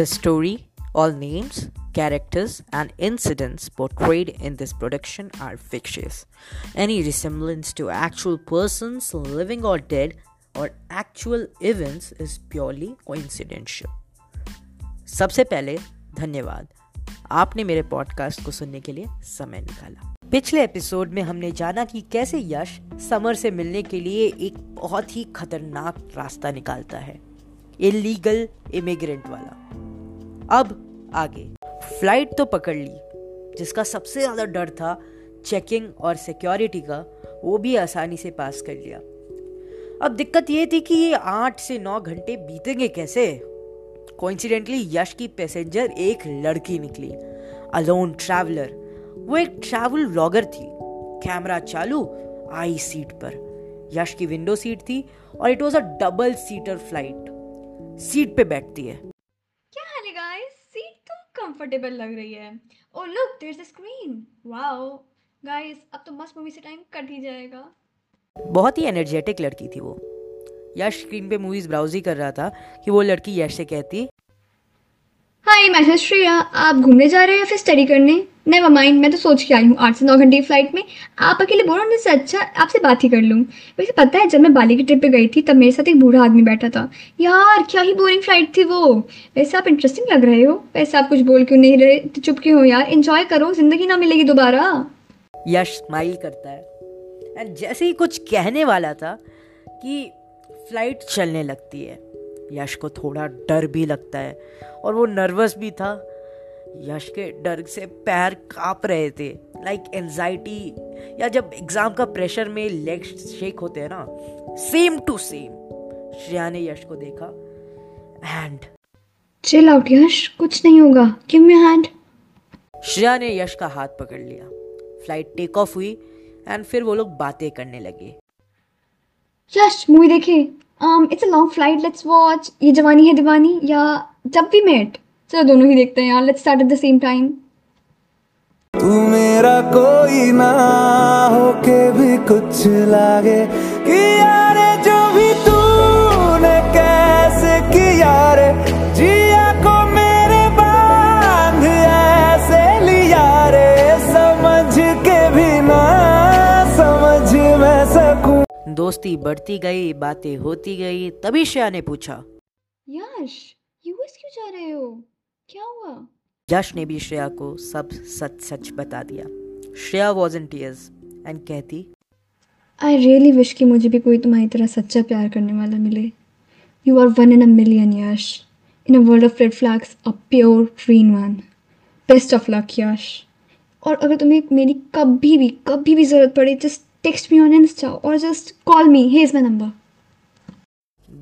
The story, all names, characters, and incidents portrayed in this production are fictitious. Any resemblance to actual persons, living or dead, or actual events is purely coincidental. सबसे पहले धन्यवाद आपने मेरे podcast को सुनने के लिए समय निकाला पिछले एपिसोड में हमने जाना कि कैसे यश समर से मिलने के लिए एक बहुत ही खतरनाक रास्ता निकालता है इलीगल इमिग्रेंट वाला अब आगे। फ़्लाइट तो पकड़ ली, जिसका सबसे ज़्यादा डर था चेकिंग और सिक्योरिटी का, वो भी आसानी से पास कर लिया। अब दिक्कत ये थी कि ये आठ से नौ घंटे बीतेंगे कैसे? कोइंसिडेंटली यश की पैसेंजर एक लड़की निकली अलोन ट्रैवलर वो एक ट्रैवल व्लॉगर थी कैमरा चालू, आई सीट पर। यश की विंडो सीट थी और it was a double seater flight seat पे बैठती है। कंफर्टेबल लग रही है। ओ look there is a screen wow guys अब तो मस्त मूवी से टाइम कट ही जाएगा। बहुत ही एनर्जेटिक लड़की थी वो। यश स्क्रीन पे मूवीज़ ब्राउज ही कर रहा था कि वो लड़की यश से कहती हाय मैं श्रेया आप घूमने जा रहे हैं या फिर स्टडी करने? नेवर माइंड मैं तो सोच के आई हूँ आठ से नौ घंटे की फ़्लाइट में। आप अकेले बोल होने से अच्छा आपसे बात ही कर लूँ। वैसे पता है, जब मैं बाली की ट्रिप पे गई थी, तब मेरे साथ एक बूढ़ा आदमी बैठा था। यार, क्या ही बोरिंग फ़्लाइट थी वो। वैसे आप इंटरेस्टिंग लग रहे हो। वैसे आप कुछ बोल क्यों नहीं रहे? तो चुप क्यों हो यार? इन्जॉय करो, ज़िंदगी ना मिलेगी दोबारा। यश स्माइल करता है। एंड जैसे ही कुछ कहने वाला था कि फ़्लाइट चलने लगती है। यश को थोड़ा डर भी लगता है। और वो नर्वस भी था। यश के डर से पैर काँप रहे थे। लाइक like एनजाइटी या जब एग्ज़ाम का प्रेशर में लेग शेक होते हैं ना सेम टू सेम श्रेया ने यश को देखा। And chill out Yash. कुछ नहीं होगा। गिव मी हैंड श्रेया ने यश का हाथ पकड़ लिया। फ़्लाइट टेक ऑफ़ हुई एंड फिर वो लोग बातें करने लगे। यश मूवी देखे? Um it's a long flight, let's watch. ये जवानी है दीवानी, या जब भी मेट चलो दोनों ही देखते हैं यार let's start at the same time तू मेरा कोई ना हो के भी कुछ लागे कि यार दोस्ती बढ़ती गई बातें होती गई तभी श्रेया ने पूछा। यश यूएस क्यों जा रहे हो? क्या हुआ? यश ने भी श्रेया को सब सच सच बता दिया। Shreya was in tears and कहती आई रियली विश कि मुझे भी कोई तुम्हारी तरह सच्चा प्यार करने वाला मिले। You are one in a million Yash. In a world of red flags a pure green one best of luck Yash. और अगर तुम्हें मेरी कभी भी कभी भी ज़रूरत पड़े just text me on insta और just call me, hey is my number.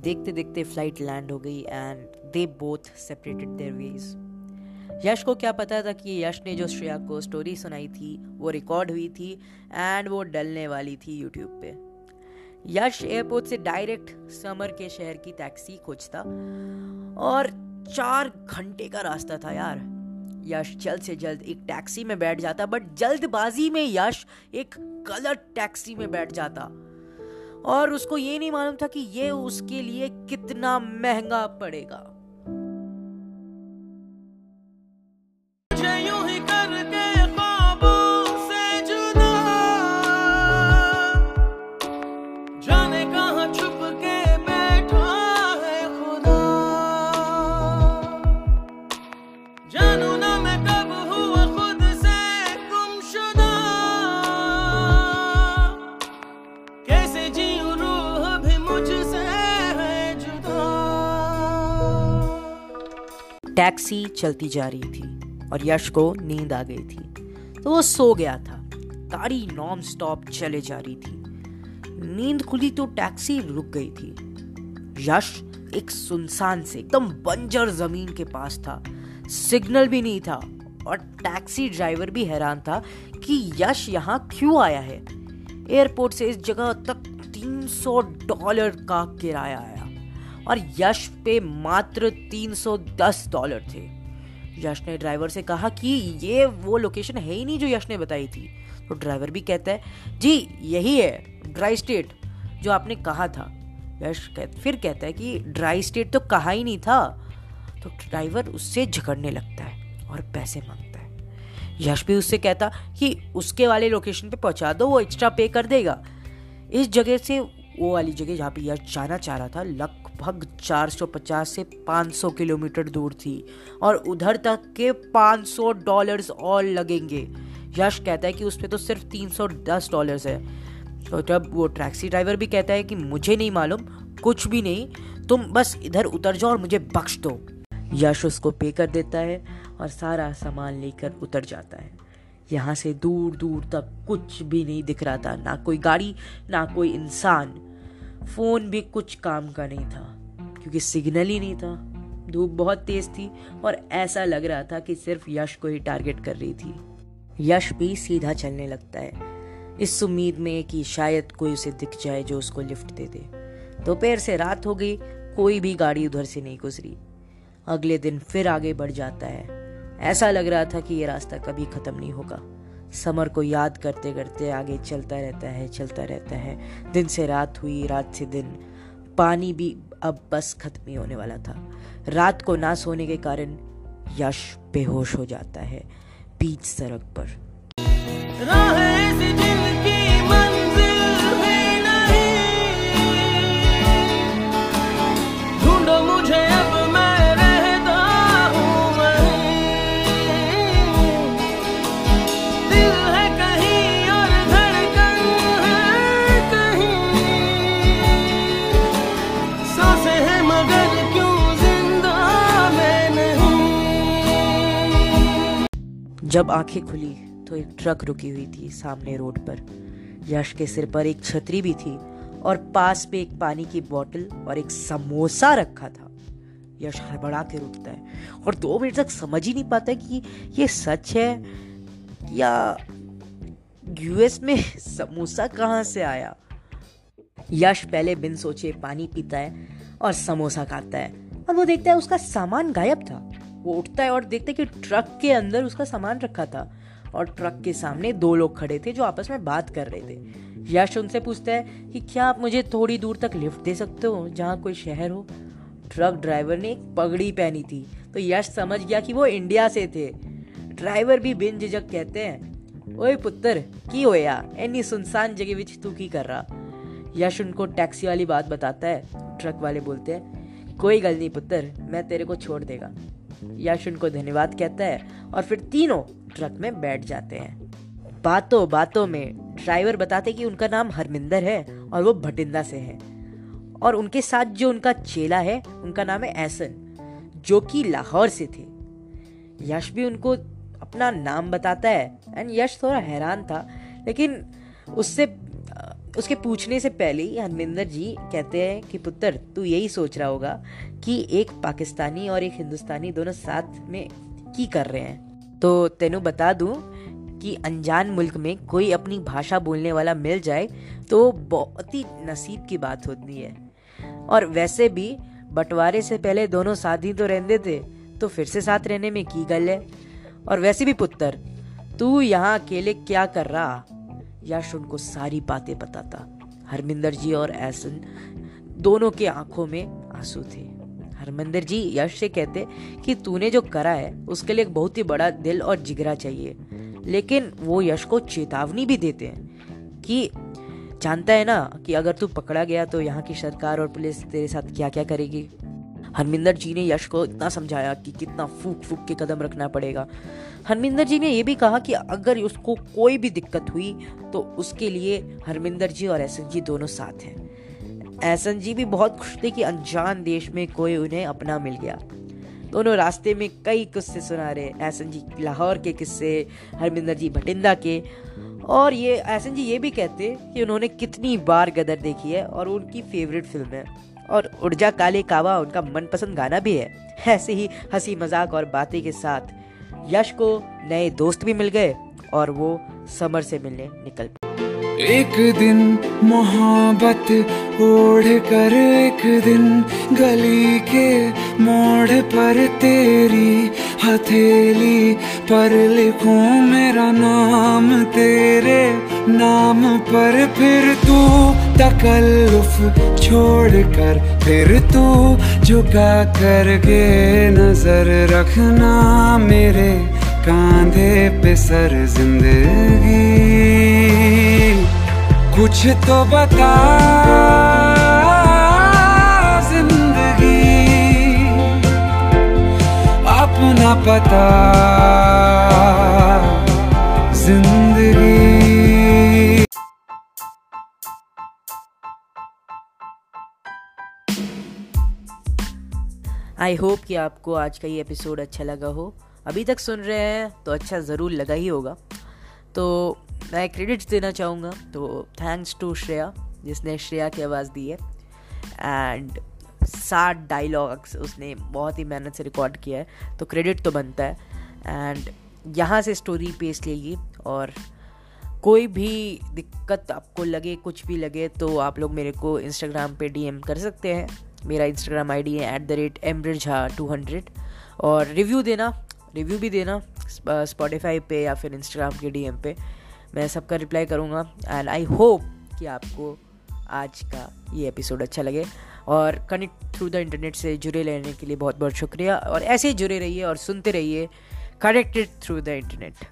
देखते देखते फ़्लाइट लैंड हो गई and they both separated their ways Yash को क्या पता था कि यश ने जो श्रेया को स्टोरी सुनाई थी, वो रिकॉर्ड हुई थी एंड वो डलने वाली थी यूट्यूब पे। यश एयरपोर्ट से डायरेक्ट समर के शहर की टैक्सी खोजता और चार घंटे का रास्ता था यार। यश जल्द से जल्द एक टैक्सी में बैठ जाता, बट जल्दबाजी में यश एक गलत टैक्सी में बैठ जाता। और उसको ये नहीं मालूम था कि ये उसके लिए कितना महँगा पड़ेगा। टैक्सी चलती जा रही थी और यश को नींद आ गई थी। तो वो सो गया था। गाड़ी नॉन स्टॉप चले जा रही थी। नींद खुली तो टैक्सी रुक गई थी। यश एक सुनसान से एकदम बंजर ज़मीन के पास था। सिग्नल भी नहीं था और टैक्सी ड्राइवर भी हैरान था कि यश यहाँ क्यों आया है। एयरपोर्ट से इस जगह तक 300 डॉलर का किराया आया और यश पे मात्र 310 डॉलर थे। यश ने ड्राइवर से कहा कि ये वो लोकेशन है ही नहीं जो यश ने बताई थी। तो ड्राइवर भी कहता है जी यही है ड्राई स्टेट जो आपने कहा था। यश कह, फिर कहता है कि ड्राई स्टेट तो कहा ही नहीं था। तो ड्राइवर उससे झगड़ने लगता है और पैसे माँगता है। यश भी उससे कहता कि उसके वाले लोकेशन पे पहुँचा दो वो एक्स्ट्रा पे कर देगा। इस जगह से वो वाली जगह जहाँ पे यश जाना चाह रहा था लगभग 450 से 500 किलोमीटर दूर थी और उधर तक के 500 डॉलर्स और लगेंगे। यश कहता है कि उस पर तो सिर्फ़ 310 डॉलर्स है। तो जब वो टैक्सी ड्राइवर भी कहता है कि मुझे नहीं मालूम, कुछ भी नहीं, तुम बस इधर उतर जाओ और मुझे बख्श दो। यश उसको पे कर देता है और सारा सामान लेकर उतर जाता है। यहाँ से दूर दूर तक कुछ भी नहीं दिख रहा था, ना कोई गाड़ी, ना कोई इंसान। फ़ोन भी कुछ काम का नहीं था, क्योंकि सिग्नल ही नहीं था। धूप बहुत तेज थी और ऐसा लग रहा था कि सिर्फ़ यश को ही टारगेट कर रही थी। यश भी सीधा चलने लगता है। इस उम्मीद में कि शायद कोई उसे दिख जाए जो उसको लिफ्ट दे दे। दोपहर से रात हो गई, कोई भी गाड़ी उधर से नहीं गुजरी। अगले दिन फिर आगे बढ़ जाता है। ऐसा लग रहा था कि ये रास्ता कभी खत्म नहीं होगा। समर को याद करते करते आगे चलता रहता है, चलता रहता है। दिन से रात हुई, रात से दिन। पानी भी अब बस खत्म ही होने वाला था। रात को ना सोने के कारण यश बेहोश हो जाता है बीच सड़क पर। जब आँखें खुली तो एक ट्रक रुकी हुई थी सामने रोड पर। यश के सिर पर एक छतरी भी थी और पास पे एक पानी की बोतल और एक समोसा रखा था। यश हड़बड़ा के रुकता है और दो मिनट तक समझ ही नहीं पाता कि ये सच है या यूएस में समोसा कहाँ से आया। यश पहले बिन सोचे पानी पीता है और समोसा खाता है और वो देखता है उसका सामान गायब था। वो उठता है और देखता है कि ट्रक के अंदर उसका सामान रखा था। और ट्रक के सामने दो लोग खड़े थे जो आपस में बात कर रहे थे। यश उनसे पूछता है कि क्या आप मुझे थोड़ी दूर तक लिफ्ट दे सकते हो, जहाँ कोई शहर हो? ट्रक ड्राइवर ने एक पगड़ी पहनी थी। तो यश समझ गया कि वो इंडिया से थे। ड्राइवर भी बिन झिझक कहते हैं, ओए पुत्र, की होया एनी सुनसान जगह विच तू की कर रहा? यश उनको टैक्सी वाली बात बताता है। ट्रक वाले बोलते हैं, कोई गल नहीं पुत्र, मैं तेरे को छोड़ देगा। यश उनको धन्यवाद कहता है और फिर तीनों ट्रक में बैठ जाते हैं। बातों बातों में ड्राइवर बताते कि उनका नाम हरमिंदर है और वो भटिंदा से है। और उनके साथ जो उनका चेला है, उनका नाम है ऐसन, जो कि लाहौर से थे। यश भी उनको अपना नाम बताता है, एंड यश थोड़ा हैरान था, लेकिन उससे उसके पूछने से पहले ही हरमिंदर जी कहते हैं कि, पुत्र, तू यही सोच रहा होगा कि एक पाकिस्तानी और एक हिंदुस्तानी दोनों साथ में की कर रहे हैं। तो तेनू बता दूँ कि अनजान मुल्क में कोई अपनी भाषा बोलने वाला मिल जाए तो बहुत ही नसीब की बात होती है। और वैसे भी बंटवारे से पहले दोनों साथ ही तो रहते थे तो फिर से साथ रहने में की गल है। और वैसे भी पुत्र, तू यहाँ अकेले क्या कर रहा? यश उनको सारी बातें बताता। हरमिंदर जी और ऐसन दोनों के आँखों में आँसू थे। हरमिंदर जी यश से कहते कि तूने जो करा है, उसके लिए एक बहुत ही बड़ा दिल और जिगरा चाहिए। लेकिन वो यश को चेतावनी भी देते हैं कि जानता है ना कि अगर तू पकड़ा गया तो यहाँ की सरकार और पुलिस तेरे साथ क्या क्या करेगी? हरमिंदर जी ने यश को इतना समझाया कि कितना फूक फूक के कदम रखना पड़ेगा। हरमिंदर जी ने यह भी कहा कि अगर उसको कोई भी दिक्कत हुई तो उसके लिए हरमिंदर जी और एहसन जी दोनों साथ हैं। एहसन जी भी बहुत खुश थे कि अनजान देश में कोई उन्हें अपना मिल गया। दोनों रास्ते में कई किस्से सुना रहे एहसन जी लाहौर के किस्से, हरमिंदर जी भटिंदा के। और ये एहसन जी ये भी कहते कि उन्होंने कितनी बार गदर देखी है और उनकी फेवरेट फ़िल्म है। और उर्जा काले कावा उनका मनपसंद गाना भी है। ऐसे ही हँसी मज़ाक और बातें के साथ यश को नए दोस्त भी मिल गए और वो समर से मिलने निकल एक दिन मोहब्बत ओढ़ कर एक दिन गली के मोड़ पर तेरी हथेली पर लिखूं मेरा नाम, तेरे नाम पर फिर तू तकल्लुफ छोड़ कर फिर तू झुका करके नज़र रखना मेरे कांधे पे सर ज़िंदगी। कुछ तो बता ज़िंदगी। अपना पता आई होप कि आपको आज का ये एपिसोड अच्छा लगा हो। अभी तक सुन रहे हैं तो अच्छा ज़रूर लगा ही होगा। तो मैं क्रेडिट्स देना चाहूँगा। तो थैंक्स टू श्रेया, जिसने श्रेया की आवाज़ दी है। एंड साठ डायलॉग्स उसने बहुत ही मेहनत से रिकॉर्ड किया है। तो क्रेडिट तो बनता है। एंड यहाँ से स्टोरी पेश लेगी और कोई भी दिक्कत आपको लगे, कुछ भी लगे तो आप लोग मेरे को इंस्टाग्राम पे डीएम कर सकते हैं। मेरा इंस्टाग्राम आईडी है एट द रेट एमब्रिज झा टू हंड्रेड और रिव्यू देना रिव्यू भी देना स्पॉटिफाई पे या फिर इंस्टाग्राम के डीएम पे. मैं सबका रिप्लाई करूँगा एंड आई होप कि आपको आज का ये एपिसोड अच्छा लगे. और कनेक्ट थ्रू द इंटरनेट से जुड़े रहने के लिए बहुत बहुत शुक्रिया. और ऐसे ही जुड़े रहिए और सुनते रहिए. Connected through the internet